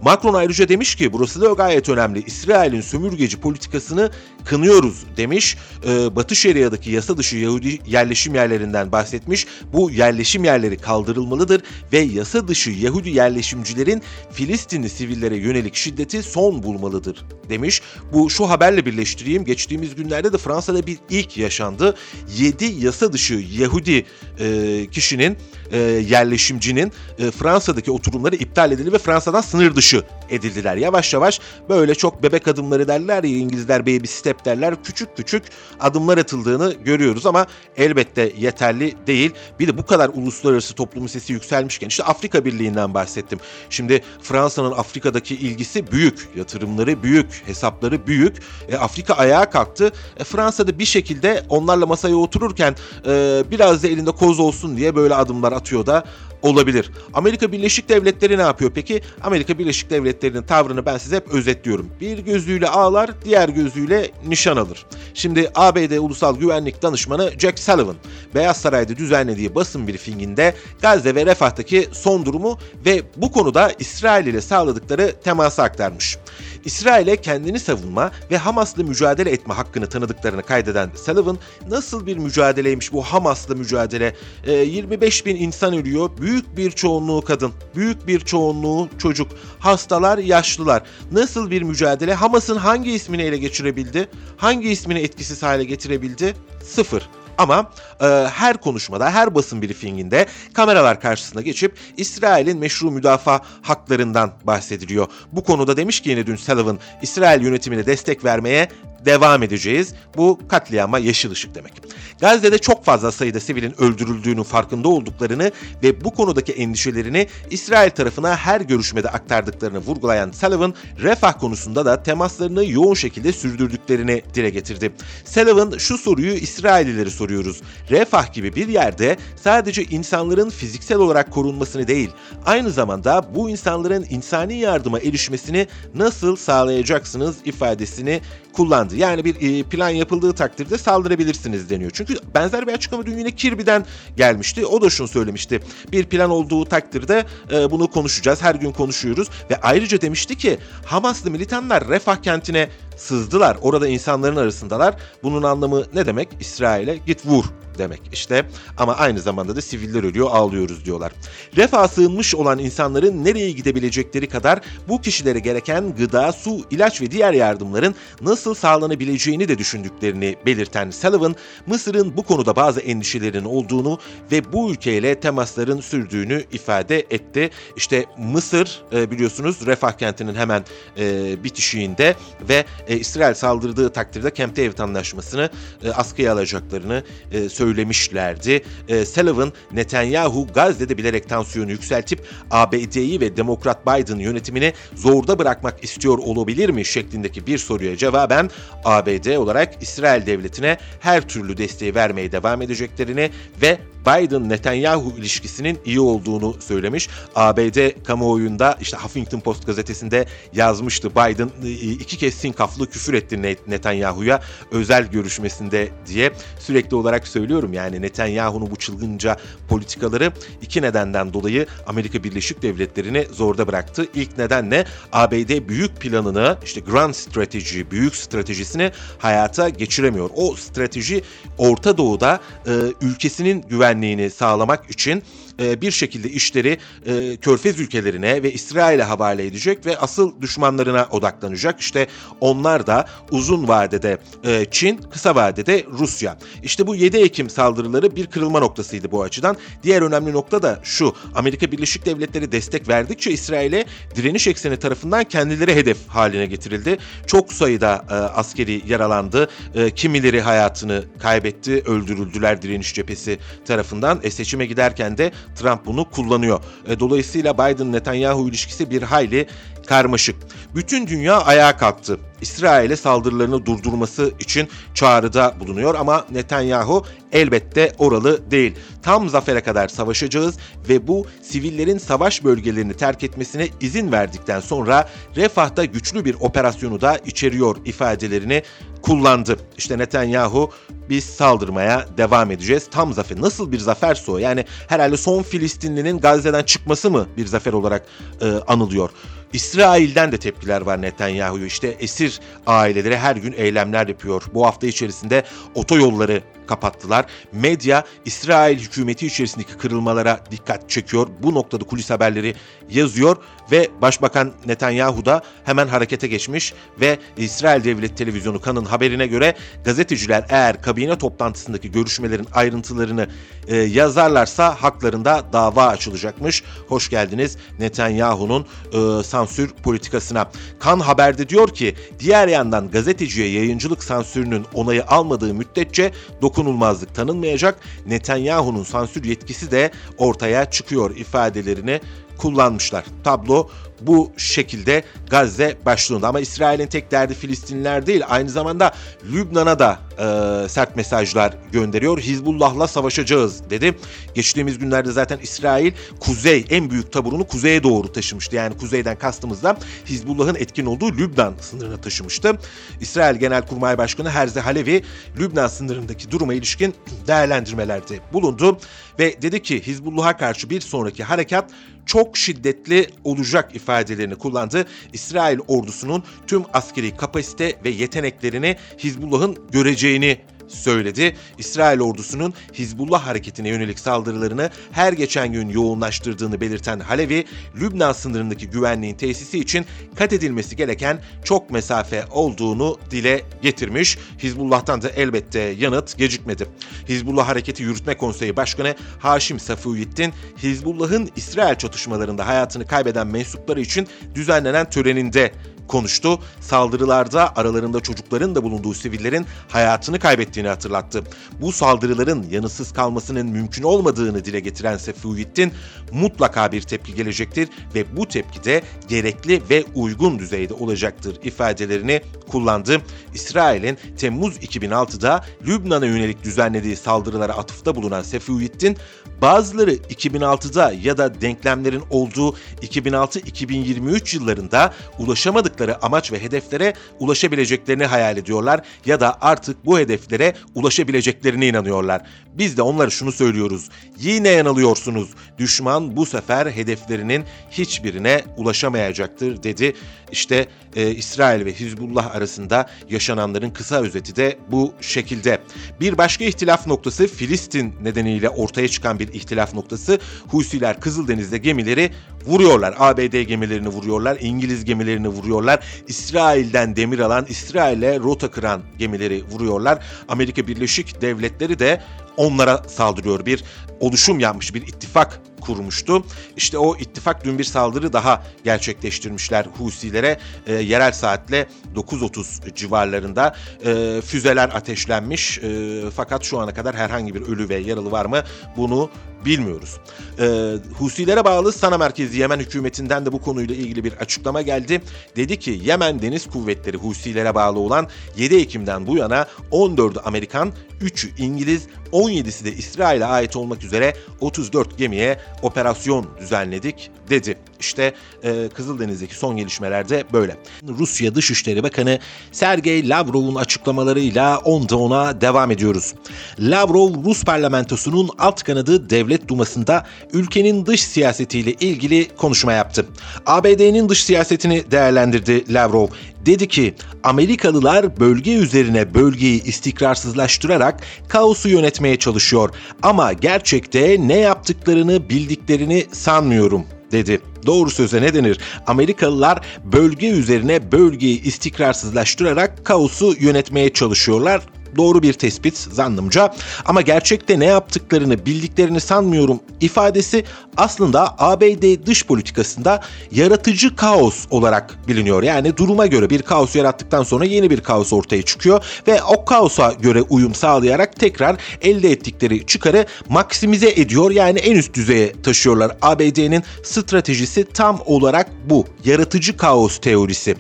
Macron ayrıca demiş ki burası da gayet önemli. İsrail'in sömürgeci politikasını kınıyoruz demiş. Ee, Batı Şeria'daki yasa dışı Yahudi yerleşim yerlerinden bahsetmiş. Bu yerleşim yerleri kaldırılmalıdır ve yasa dışı Yahudi yerleşimcilerin Filistinli sivillere yönelik şiddeti son bulmalıdır demiş. Bu şu haberle birleştireyim. Geçtiğimiz günlerde de Fransa'da bir ilk yaşandı. 7 yasa dışı Yahudi e, kişinin e, yerleşimcinin e, Fransa'daki oturumları iptal edildi ve Fransa'dan sınır dışı edildiler. Yavaş yavaş böyle çok bebek adımları derler ya İngilizler baby step derler. Küçük küçük adımlar atıldığını görüyoruz ama elbette yeterli değil. Bir de bu kadar uluslararası toplumun sesi yükselmişken işte Afrika Birliği'nden bahsettim. Şimdi Fransa'nın Afrika'daki ilgisi büyük, yatırımları büyük, hesapları büyük. E, Afrika ayağa kalktı. E, Fransa'da bir şekilde onlarla masaya otururken e, biraz da elinde koz olsun diye böyle adımlar atıyor da olabilir. Amerika Birleşik Devletleri ne yapıyor peki? Amerika Birleşik Devletleri'nin tavrını ben size hep özetliyorum. Bir gözüyle ağlar, diğer gözüyle nişan alır. Şimdi ABD Ulusal Güvenlik Danışmanı Jack Sullivan, Beyaz Saray'da düzenlediği basın briefinginde Gazze ve Refah'taki son durumu ve bu konuda İsrail ile sağladıkları teması aktarmış. İsrail'e kendini savunma ve Hamas'la mücadele etme hakkını tanıdıklarını kaydeden Sullivan, nasıl bir mücadeleymiş bu Hamas'la mücadele? E, 25 bin insan ölüyor, büyük bir çoğunluğu kadın, büyük bir çoğunluğu çocuk, hastalar, yaşlılar. Nasıl bir mücadele? Hamas'ın hangi ismini ele geçirebildi? Hangi ismini etkisiz hale getirebildi? Sıfır. Ama e, her konuşmada, her basın briefinginde kameralar karşısına geçip İsrail'in meşru müdafaa haklarından bahsediliyor. Bu konuda demiş ki yine dün Sullivan, İsrail yönetimine destek vermeye devam edeceğiz. Bu katliama yeşil ışık demek. Gazze'de çok fazla sayıda sivilin öldürüldüğünün farkında olduklarını ve bu konudaki endişelerini İsrail tarafına her görüşmede aktardıklarını vurgulayan Sullivan, Refah konusunda da temaslarını yoğun şekilde sürdürdüklerini dile getirdi. Sullivan şu soruyu İsraillileri soruyoruz. Refah gibi bir yerde sadece insanların fiziksel olarak korunmasını değil, aynı zamanda bu insanların insani yardıma erişmesini nasıl sağlayacaksınız ifadesini kullandı. Yani bir e, plan yapıldığı takdirde saldırabilirsiniz deniyor. Çünkü benzer bir açıklama dün yine Kirby'den gelmişti. O da şunu söylemişti. Bir plan olduğu takdirde e, bunu konuşacağız. Her gün konuşuyoruz ve ayrıca demişti ki Hamaslı militanlar Refah kentine sızdılar. Orada insanların arasındalar. Bunun anlamı ne demek? İsrail'e git vur demek işte. Ama aynı zamanda da siviller ölüyor ağlıyoruz diyorlar. Refah sığınmış olan insanların nereye gidebilecekleri kadar bu kişilere gereken gıda, su, ilaç ve diğer yardımların nasıl sağlanabileceğini de düşündüklerini belirten Sullivan, Mısır'ın bu konuda bazı endişelerinin olduğunu ve bu ülkeyle temasların sürdüğünü ifade etti. İşte Mısır e, biliyorsunuz Refah kentinin hemen e, bitişiğinde ve e, İsrail saldırdığı takdirde Camp David anlaşmasını askıya alacaklarını söyledi söylemişlerdi. E, Sullivan, Netanyahu Gazze'de bilerek tansiyonu yükseltip ABD'yi ve Demokrat Biden yönetimini zorda bırakmak istiyor olabilir mi şeklindeki bir soruya cevaben ABD olarak İsrail devletine her türlü desteği vermeye devam edeceklerini ve Biden-Netanyahu ilişkisinin iyi olduğunu söylemiş. ABD kamuoyunda işte Huffington Post gazetesinde yazmıştı. Biden e, iki kez sinkaflı küfür etti Netanyahu'ya özel görüşmesinde diye sürekli olarak söylüyorum. Yani Netanyahu'nun bu çılgınca politikaları iki nedenden dolayı Amerika Birleşik Devletleri'ni zorda bıraktı. İlk neden ne? ABD büyük planını işte Grand Strategy, büyük stratejisini hayata geçiremiyor. O strateji Orta Doğu'da e, ülkesinin güvenliğini sağlamak için e, bir şekilde işleri e, Körfez ülkelerine ve İsrail'e havale edecek ve asıl düşmanlarına odaklanacak. İşte onlar da uzun vadede e, Çin, kısa vadede Rusya. İşte bu 7 Ekim saldırıları bir kırılma noktasıydı bu açıdan. Diğer önemli nokta da şu. Amerika Birleşik Devletleri destek verdikçe İsrail'e direniş ekseni tarafından kendileri hedef haline getirildi. Çok sayıda askeri yaralandı. Kimileri hayatını kaybetti, öldürüldüler direniş cephesi tarafından. E, seçime giderken de Trump bunu kullanıyor. E, dolayısıyla Biden-Netanyahu ilişkisi bir hayli karmaşık. Bütün dünya ayağa kalktı. İsrail'e saldırılarını durdurması için çağrıda bulunuyor ama Netanyahu elbette oralı değil. Tam zafere kadar savaşacağız ve bu sivillerin savaş bölgelerini terk etmesine izin verdikten sonra Refah'ta güçlü bir operasyonu da içeriyor ifadelerini kullandı. İşte Netanyahu biz saldırmaya devam edeceğiz. Tam zafer. Nasıl bir zaferse o. Yani herhalde son Filistinlinin Gazze'den çıkması mı bir zafer olarak e, anılıyor. İsrail'den de tepkiler var Netanyahu'yu. İşte esir aileleri her gün eylemler yapıyor. Bu hafta içerisinde otoyolları kapattılar. Medya İsrail hükümeti içerisindeki kırılmalara dikkat çekiyor. Bu noktada kulis haberleri yazıyor ve Başbakan Netanyahu da hemen harekete geçmiş ve İsrail Devlet Televizyonu kanın haberine göre gazeteciler eğer kabine toplantısındaki görüşmelerin ayrıntılarını e, yazarlarsa haklarında dava açılacakmış. Hoş geldiniz Netanyahu'nun e, sansür politikasına. Kan Haber'de diyor ki diğer yandan gazeteciye yayıncılık sansürünün onayı almadığı müddetçe dokunulmazlık tanınmayacak. Netanyahu'nun sansür yetkisi de ortaya çıkıyor ifadelerini kullanmışlar. Tablo bu şekilde Gazze başlığında ama İsrail'in tek derdi Filistinliler değil aynı zamanda Lübnan'a da e, sert mesajlar gönderiyor. Hizbullah'la savaşacağız dedi. Geçtiğimiz günlerde zaten İsrail kuzey en büyük taburunu kuzeye doğru taşımıştı. Yani kuzeyden kastımızda Hizbullah'ın etkin olduğu Lübnan sınırına taşımıştı. İsrail Genelkurmay Başkanı Herze Halevi Lübnan sınırındaki duruma ilişkin değerlendirmelerde bulundu ve dedi ki Hizbullah'a karşı bir sonraki harekat çok şiddetli olacak ifadelerini kullandı. İsrail ordusunun tüm askeri kapasite ve yeteneklerini Hizbullah'ın göreceğini söyledi. İsrail ordusunun Hizbullah hareketine yönelik saldırılarını her geçen gün yoğunlaştırdığını belirten Halevi, Lübnan sınırındaki güvenliğin tesisi için kat edilmesi gereken çok mesafe olduğunu dile getirmiş. Hizbullah'tan da elbette yanıt gecikmedi. Hizbullah Hareketi Yürütme Konseyi Başkanı Haşim Safiuddin, Hizbullah'ın İsrail çatışmalarında hayatını kaybeden mensupları için düzenlenen töreninde konuştu. Saldırılarda aralarında çocukların da bulunduğu sivillerin hayatını kaybettiğini hatırlattı. Bu saldırıların yanısız kalmasının mümkün olmadığını dile getiren Sefuyettin mutlaka bir tepki gelecektir ve bu tepki de gerekli ve uygun düzeyde olacaktır ifadelerini kullandı. İsrail'in Temmuz 2006'da Lübnan'a yönelik düzenlediği saldırılara atıfta bulunan Sefuyettin bazıları 2006'da ya da denklemlerin olduğu 2006-2023 yıllarında ulaşamadık ulaştıkları amaç ve hedeflere ulaşabileceklerini hayal ediyorlar ya da artık bu hedeflere ulaşabileceklerine inanıyorlar. Biz de onlara şunu söylüyoruz. Yine yanılıyorsunuz. Düşman bu sefer hedeflerinin hiçbirine ulaşamayacaktır dedi. İşte e, İsrail ve Hizbullah arasında yaşananların kısa özeti de bu şekilde. Bir başka ihtilaf noktası Filistin nedeniyle ortaya çıkan bir ihtilaf noktası. Husiler Kızıldeniz'de gemileri vuruyorlar. ABD gemilerini vuruyorlar, İngiliz gemilerini vuruyorlar. İsrail'den demir alan, İsrail'e rota kıran gemileri vuruyorlar. Amerika Birleşik Devletleri de onlara saldırıyor. Bir oluşum yapmış, bir ittifak kurmuştu. İşte o ittifak dün bir saldırı daha gerçekleştirmişler Husilere. E, yerel saatle 9.30 civarlarında e, füzeler ateşlenmiş. E, fakat şu ana kadar herhangi bir ölü ve yaralı var mı bunu bilmiyoruz. Ee, Husilere bağlı Sana merkezi Yemen hükümetinden de bu konuyla ilgili bir açıklama geldi. Dedi ki Yemen Deniz Kuvvetleri Husilere bağlı olan 7 Ekim'den bu yana 14 Amerikan, 3'ü İngiliz, 17'si de İsrail'e ait olmak üzere 34 gemiye operasyon düzenledik dedi. İşte e, Kızıldeniz'deki son gelişmelerde böyle. Rusya Dışişleri Bakanı Sergey Lavrov'un açıklamalarıyla onda ona devam ediyoruz. Lavrov Rus parlamentosunun alt kanadı Devlet Duması'nda ülkenin dış siyasetiyle ilgili konuşma yaptı. ABD'nin dış siyasetini değerlendirdi Lavrov. Dedi ki Amerikalılar bölge üzerine bölgeyi istikrarsızlaştırarak kaosu yönetmeye çalışıyor ama gerçekte ne yaptıklarını bildiklerini sanmıyorum dedi. Doğru söze ne denir? Amerikalılar bölge üzerine bölgeyi istikrarsızlaştırarak kaosu yönetmeye çalışıyorlar doğru bir tespit zannımca ama gerçekte ne yaptıklarını bildiklerini sanmıyorum ifadesi aslında ABD dış politikasında yaratıcı kaos olarak biliniyor. Yani duruma göre bir kaos yarattıktan sonra yeni bir kaos ortaya çıkıyor ve o kaosa göre uyum sağlayarak tekrar elde ettikleri çıkarı maksimize ediyor. Yani en üst düzeye taşıyorlar. ABD'nin stratejisi tam olarak bu. Yaratıcı kaos teorisi.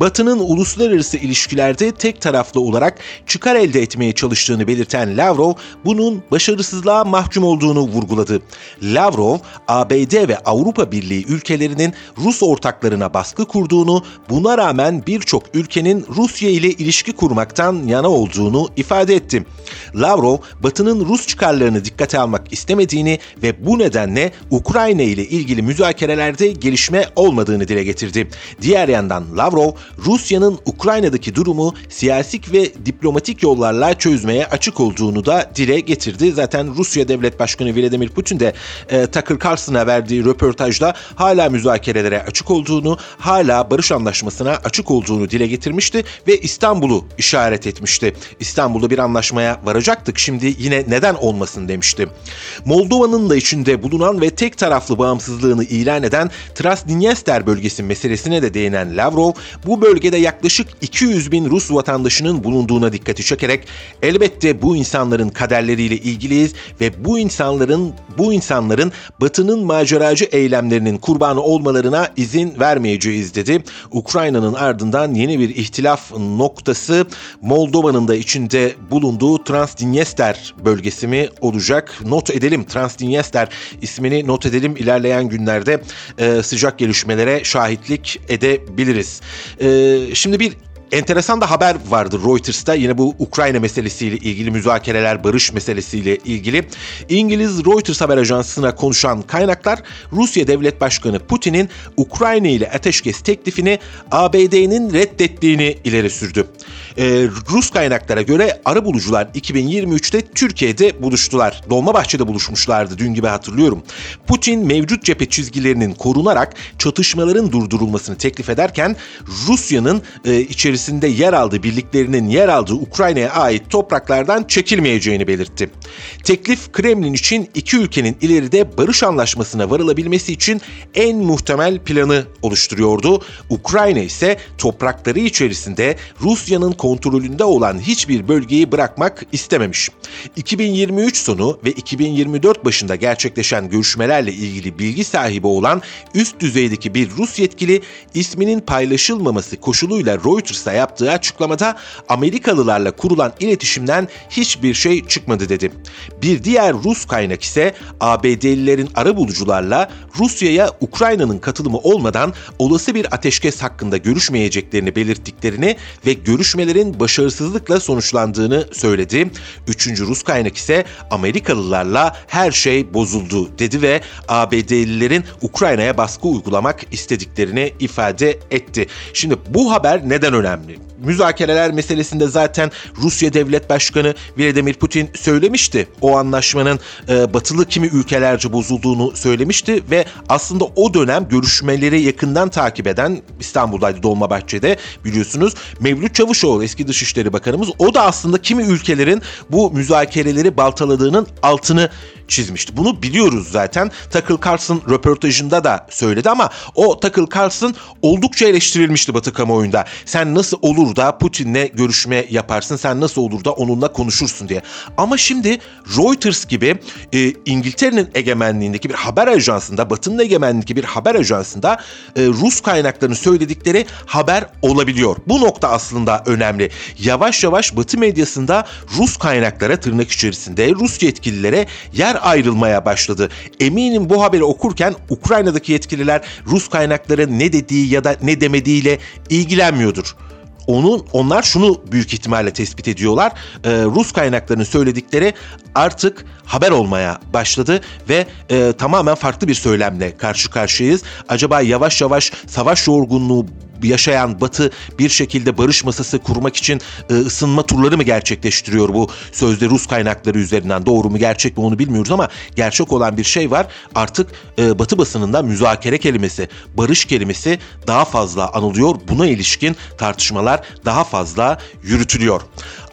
Batı'nın uluslararası ilişkilerde tek taraflı olarak çıkar elde etmeye çalıştığını belirten Lavrov bunun başarısızlığa mahkum olduğunu vurguladı. Lavrov, ABD ve Avrupa Birliği ülkelerinin Rus ortaklarına baskı kurduğunu, buna rağmen birçok ülkenin Rusya ile ilişki kurmaktan yana olduğunu ifade etti. Lavrov, Batı'nın Rus çıkarlarını dikkate almak istemediğini ve bu nedenle Ukrayna ile ilgili müzakerelerde gelişme olmadığını dile getirdi. Diğer yandan Lavrov, Rusya'nın Ukrayna'daki durumu siyasi ve diplomatik yollarla çözmeye açık olduğunu da dile getirdi. Zaten Rusya Devlet Başkanı Vladimir Putin de e, Tucker Carlson'a verdiği röportajda hala müzakerelere açık olduğunu, hala barış anlaşmasına açık olduğunu dile getirmişti ve İstanbul'u işaret etmişti. İstanbul'da bir anlaşmaya varacaktık şimdi yine neden olmasın demişti. Moldova'nın da içinde bulunan ve tek taraflı bağımsızlığını ilan eden Transdniester bölgesi meselesine de değinen Lavrov, bu bölgede yaklaşık 200 bin Rus vatandaşının bulunduğuna dikkati çekerek elbette bu insanların kaderleriyle ilgiliyiz ve bu insanların bu insanların Batı'nın maceracı eylemlerinin kurbanı olmalarına izin vermeyeceğiz dedi. Ukrayna'nın ardından yeni bir ihtilaf noktası Moldova'nın da içinde bulunduğu Transdniester bölgesi mi olacak? Not edelim Transdniester ismini not edelim ilerleyen günlerde e, sıcak gelişmelere şahitlik edebiliriz. E, şimdi bir enteresan da haber vardı Reuters'ta yine bu Ukrayna meselesiyle ilgili müzakereler, barış meselesiyle ilgili. İngiliz Reuters haber ajansına konuşan kaynaklar Rusya Devlet Başkanı Putin'in Ukrayna ile ateşkes teklifini ABD'nin reddettiğini ileri sürdü. Ee, Rus kaynaklara göre arı bulucular 2023'te Türkiye'de buluştular. Dolmabahçe'de buluşmuşlardı dün gibi hatırlıyorum. Putin mevcut cephe çizgilerinin korunarak çatışmaların durdurulmasını teklif ederken Rusya'nın e, içerisinde yer aldığı birliklerinin yer aldığı Ukrayna'ya ait topraklardan çekilmeyeceğini belirtti. Teklif Kremlin için iki ülkenin ileride barış anlaşmasına varılabilmesi için en muhtemel planı oluşturuyordu. Ukrayna ise toprakları içerisinde Rusya'nın kontrolünde olan hiçbir bölgeyi bırakmak istememiş. 2023 sonu ve 2024 başında gerçekleşen görüşmelerle ilgili bilgi sahibi olan üst düzeydeki bir Rus yetkili isminin paylaşılmaması koşuluyla Reuters'a yaptığı açıklamada Amerikalılarla kurulan iletişimden hiçbir şey çıkmadı dedi. Bir diğer Rus kaynak ise ABD'lilerin arabulucularla Rusya'ya Ukrayna'nın katılımı olmadan olası bir ateşkes hakkında görüşmeyeceklerini belirttiklerini ve görüşmelerin başarısızlıkla sonuçlandığını söyledi. Üçüncü Rus kaynak ise Amerikalılarla her şey bozuldu dedi ve ABD'lilerin Ukrayna'ya baskı uygulamak istediklerini ifade etti. Şimdi bu haber neden önemli? Müzakereler meselesinde zaten Rusya Devlet Başkanı Vladimir Putin söylemişti. O anlaşmanın e, batılı kimi ülkelerce bozulduğunu söylemişti ve aslında o dönem görüşmeleri yakından takip eden İstanbul'daydı Dolmabahçe'de biliyorsunuz Mevlüt Çavuşoğlu eski Dışişleri Bakanımız. O da aslında kimi ülkelerin bu müzakereleri baltaladığının altını çizmişti. Bunu biliyoruz zaten. Tucker Carlson röportajında da söyledi ama o Tucker Carlson oldukça eleştirilmişti Batı kamuoyunda. Sen nasıl olur da Putin'le görüşme yaparsın? Sen nasıl olur da onunla konuşursun diye. Ama şimdi Reuters gibi e, İngiltere'nin egemenliğindeki bir haber ajansında, Batı'nın egemenliğindeki bir haber ajansında e, Rus kaynaklarının söyledikleri haber olabiliyor. Bu nokta aslında önemli. Yavaş yavaş Batı medyasında Rus kaynaklara tırnak içerisinde Rus yetkililere yer ayrılmaya başladı. Eminim bu haberi okurken Ukrayna'daki yetkililer Rus kaynakları ne dediği ya da ne demediğiyle ilgilenmiyordur onun onlar şunu büyük ihtimalle tespit ediyorlar. E, Rus kaynaklarının söyledikleri artık haber olmaya başladı ve e, tamamen farklı bir söylemle karşı karşıyayız. Acaba yavaş yavaş savaş yorgunluğu yaşayan Batı bir şekilde barış masası kurmak için e, ısınma turları mı gerçekleştiriyor bu sözde Rus kaynakları üzerinden doğru mu gerçek mi onu bilmiyoruz ama gerçek olan bir şey var. Artık e, Batı basınında müzakere kelimesi, barış kelimesi daha fazla anılıyor. Buna ilişkin tartışmalar daha fazla yürütülüyor.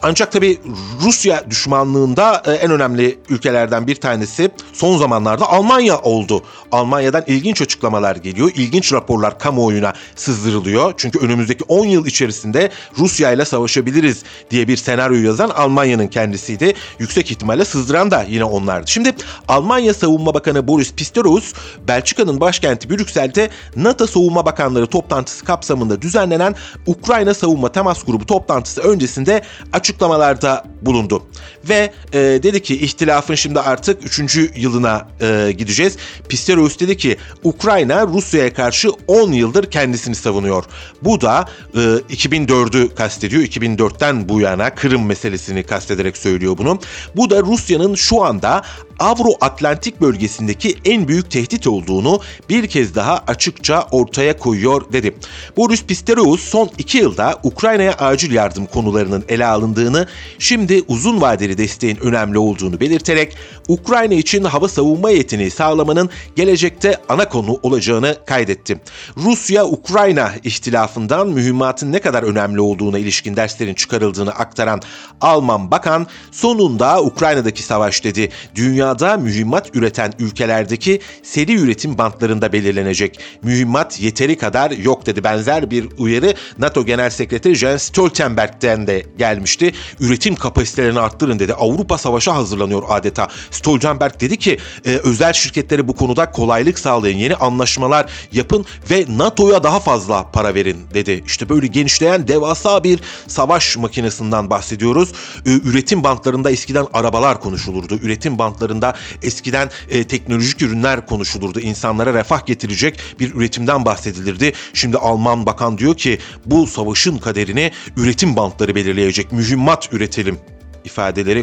Ancak tabii Rusya düşmanlığında e, en önemli ülkelerden bir tanesi son zamanlarda Almanya oldu. Almanya'dan ilginç açıklamalar geliyor. İlginç raporlar kamuoyuna sızdırılıyor. Çünkü önümüzdeki 10 yıl içerisinde Rusya ile savaşabiliriz diye bir senaryo yazan Almanya'nın kendisiydi. Yüksek ihtimalle sızdıran da yine onlardı. Şimdi Almanya Savunma Bakanı Boris Pistorius, Belçika'nın başkenti Brüksel'de NATO Savunma Bakanları toplantısı kapsamında düzenlenen Ukrayna Savunma Temas Grubu toplantısı öncesinde açık açıklamalarda bulundu. Ve e, dedi ki ihtilafın şimdi artık 3. yılına e, gideceğiz. Pistorius dedi ki Ukrayna Rusya'ya karşı 10 yıldır kendisini savunuyor. Bu da e, 2004'ü kastediyor. 2004'ten bu yana Kırım meselesini kastederek söylüyor bunu. Bu da Rusya'nın şu anda Avro-Atlantik bölgesindeki en büyük tehdit olduğunu bir kez daha açıkça ortaya koyuyor dedi. Boris Pistorius son iki yılda Ukrayna'ya acil yardım konularının ele alındığını, şimdi uzun vadeli desteğin önemli olduğunu belirterek Ukrayna için hava savunma yeteneği sağlamanın gelecekte ana konu olacağını kaydetti. Rusya-Ukrayna ihtilafından mühimmatın ne kadar önemli olduğuna ilişkin derslerin çıkarıldığını aktaran Alman bakan sonunda Ukrayna'daki savaş dedi. Dünya dünyada mühimmat üreten ülkelerdeki seri üretim bantlarında belirlenecek. Mühimmat yeteri kadar yok dedi. Benzer bir uyarı NATO Genel Sekreteri Jens Stoltenberg'den de gelmişti. Üretim kapasitelerini arttırın dedi. Avrupa savaşa hazırlanıyor adeta. Stoltenberg dedi ki e, özel şirketlere bu konuda kolaylık sağlayın. Yeni anlaşmalar yapın ve NATO'ya daha fazla para verin dedi. İşte böyle genişleyen devasa bir savaş makinesinden bahsediyoruz. E, üretim bantlarında eskiden arabalar konuşulurdu. Üretim bantları alanlarında eskiden e, teknolojik ürünler konuşulurdu. İnsanlara refah getirecek bir üretimden bahsedilirdi. Şimdi Alman bakan diyor ki bu savaşın kaderini üretim bantları belirleyecek. Mühimmat üretelim ifadeleri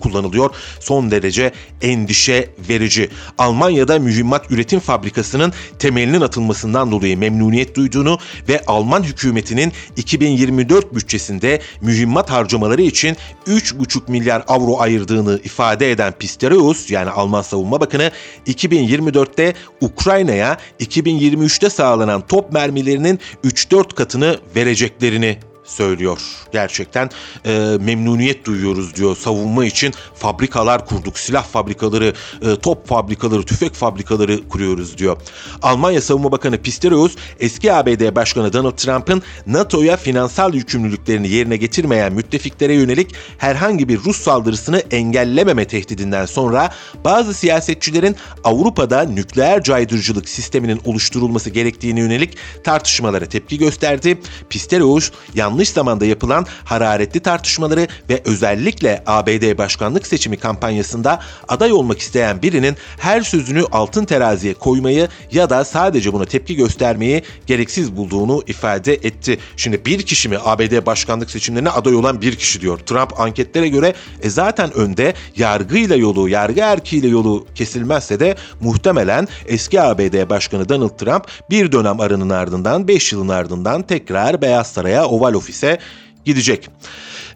kullanılıyor. Son derece endişe verici. Almanya'da mühimmat üretim fabrikasının temelinin atılmasından dolayı memnuniyet duyduğunu ve Alman hükümetinin 2024 bütçesinde mühimmat harcamaları için 3,5 milyar avro ayırdığını ifade eden Pistorius yani Alman Savunma Bakanı 2024'te Ukrayna'ya 2023'te sağlanan top mermilerinin 3-4 katını vereceklerini söylüyor. Gerçekten e, memnuniyet duyuyoruz diyor savunma için fabrikalar kurduk, silah fabrikaları, e, top fabrikaları, tüfek fabrikaları kuruyoruz diyor. Almanya Savunma Bakanı Pistorius eski ABD Başkanı Donald Trump'ın NATO'ya finansal yükümlülüklerini yerine getirmeyen müttefiklere yönelik herhangi bir Rus saldırısını engellememe tehdidinden sonra bazı siyasetçilerin Avrupa'da nükleer caydırıcılık sisteminin oluşturulması gerektiğine yönelik tartışmalara tepki gösterdi. Pistorius yanlış yanlış zamanda yapılan hararetli tartışmaları ve özellikle ABD başkanlık seçimi kampanyasında aday olmak isteyen birinin her sözünü altın teraziye koymayı ya da sadece buna tepki göstermeyi gereksiz bulduğunu ifade etti. Şimdi bir kişi mi ABD başkanlık seçimlerine aday olan bir kişi diyor. Trump anketlere göre e zaten önde yargıyla yolu, yargı erkiğiyle yolu kesilmezse de muhtemelen eski ABD Başkanı Donald Trump bir dönem aranın ardından 5 yılın ardından tekrar Beyaz Saray'a Oval Office gidecek.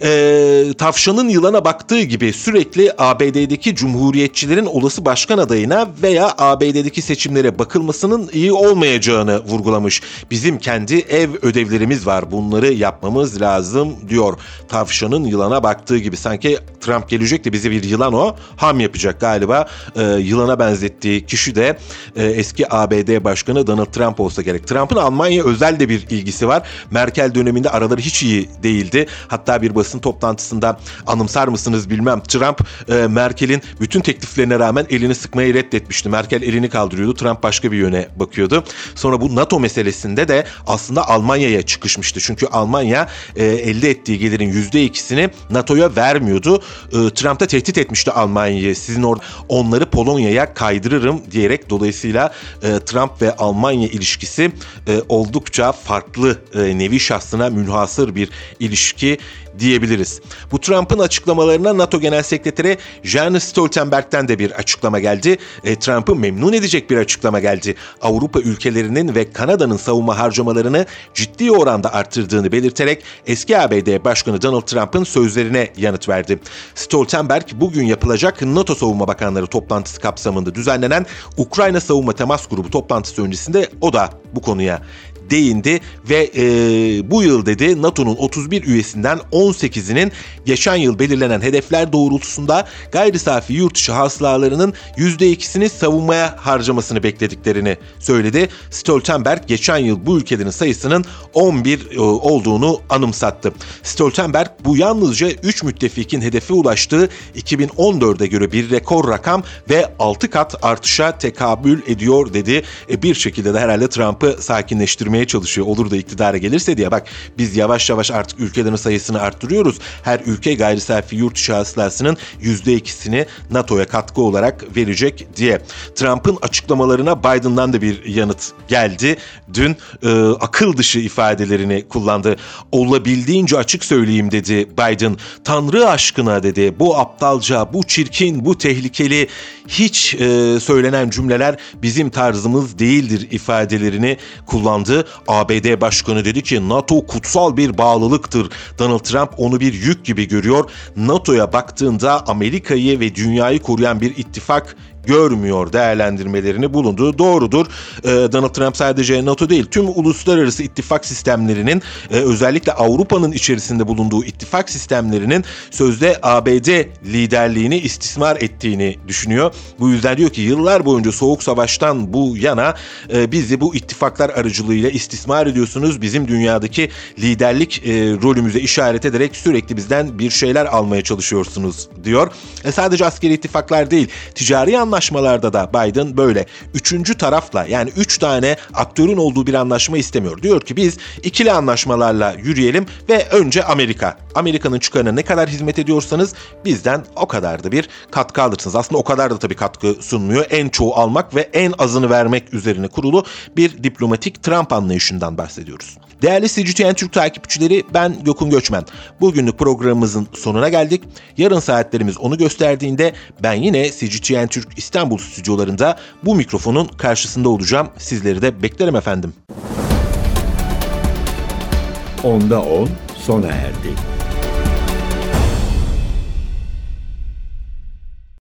E, tavşanın yılana baktığı gibi sürekli ABD'deki cumhuriyetçilerin olası başkan adayına veya ABD'deki seçimlere bakılmasının iyi olmayacağını vurgulamış. Bizim kendi ev ödevlerimiz var bunları yapmamız lazım diyor. Tavşanın yılana baktığı gibi sanki Trump gelecek de bize bir yılan o ham yapacak galiba. E, yılana benzettiği kişi de e, eski ABD Başkanı Donald Trump olsa gerek. Trump'ın Almanya özel de bir ilgisi var. Merkel döneminde araları hiç iyi değildi. Hatta bir basın toplantısında anımsar mısınız bilmem Trump e, Merkel'in bütün tekliflerine rağmen elini sıkmayı reddetmişti. Merkel elini kaldırıyordu. Trump başka bir yöne bakıyordu. Sonra bu NATO meselesinde de aslında Almanya'ya çıkışmıştı. Çünkü Almanya e, elde ettiği gelirin %2'sini NATO'ya vermiyordu. E, Trump da tehdit etmişti Almanya'yı. Sizin orada onları Polonya'ya kaydırırım diyerek dolayısıyla e, Trump ve Almanya ilişkisi e, oldukça farklı e, nevi şahsına münhasır bir ilişki diyebiliriz. Bu Trump'ın açıklamalarına NATO Genel Sekreteri Jens Stoltenberg'den de bir açıklama geldi. E, Trump'ı memnun edecek bir açıklama geldi. Avrupa ülkelerinin ve Kanada'nın savunma harcamalarını ciddi oranda arttırdığını belirterek eski ABD Başkanı Donald Trump'ın sözlerine yanıt verdi. Stoltenberg bugün yapılacak NATO Savunma Bakanları toplantısı kapsamında düzenlenen Ukrayna Savunma Temas Grubu toplantısı öncesinde o da bu konuya değindi ve e, bu yıl dedi NATO'nun 31 üyesinden 18'inin geçen yıl belirlenen hedefler doğrultusunda gayri safi yurt dışı hasılalarının %2'sini savunmaya harcamasını beklediklerini söyledi. Stoltenberg geçen yıl bu ülkelerin sayısının 11 e, olduğunu anımsattı. Stoltenberg bu yalnızca 3 müttefikin hedefe ulaştığı 2014'e göre bir rekor rakam ve 6 kat artışa tekabül ediyor dedi. E, bir şekilde de herhalde Trump'ı sakinleştirmeye arttırmaya çalışıyor. Olur da iktidara gelirse diye bak biz yavaş yavaş artık ülkelerin sayısını arttırıyoruz. Her ülke gayri safi yurt dışı hasılasının %2'sini NATO'ya katkı olarak verecek diye. Trump'ın açıklamalarına Biden'dan da bir yanıt geldi. Dün e, akıl dışı ifadelerini kullandı. Olabildiğince açık söyleyeyim dedi Biden. Tanrı aşkına dedi. Bu aptalca, bu çirkin, bu tehlikeli hiç e, söylenen cümleler bizim tarzımız değildir ifadelerini kullandı. ABD Başkanı dedi ki NATO kutsal bir bağlılıktır. Donald Trump onu bir yük gibi görüyor. NATO'ya baktığında Amerika'yı ve dünyayı koruyan bir ittifak görmüyor değerlendirmelerini bulunduğu doğrudur. Ee, Donald Trump sadece NATO değil tüm uluslararası ittifak sistemlerinin e, özellikle Avrupa'nın içerisinde bulunduğu ittifak sistemlerinin sözde ABD liderliğini istismar ettiğini düşünüyor. Bu yüzden diyor ki yıllar boyunca Soğuk Savaş'tan bu yana e, bizi bu ittifaklar aracılığıyla istismar ediyorsunuz. Bizim dünyadaki liderlik e, rolümüze işaret ederek sürekli bizden bir şeyler almaya çalışıyorsunuz diyor. E, sadece askeri ittifaklar değil ticari anlamda anlaşmalarda da Biden böyle üçüncü tarafla yani üç tane aktörün olduğu bir anlaşma istemiyor. Diyor ki biz ikili anlaşmalarla yürüyelim ve önce Amerika. Amerika'nın çıkarına ne kadar hizmet ediyorsanız bizden o kadar da bir katkı alırsınız. Aslında o kadar da tabii katkı sunmuyor. En çoğu almak ve en azını vermek üzerine kurulu bir diplomatik Trump anlayışından bahsediyoruz. Değerli CGTN Türk takipçileri ben Gökün Göçmen. Bugünlük programımızın sonuna geldik. Yarın saatlerimiz onu gösterdiğinde ben yine CGTN Türk İstanbul stüdyolarında bu mikrofonun karşısında olacağım. Sizleri de beklerim efendim. Onda 10 sona erdi.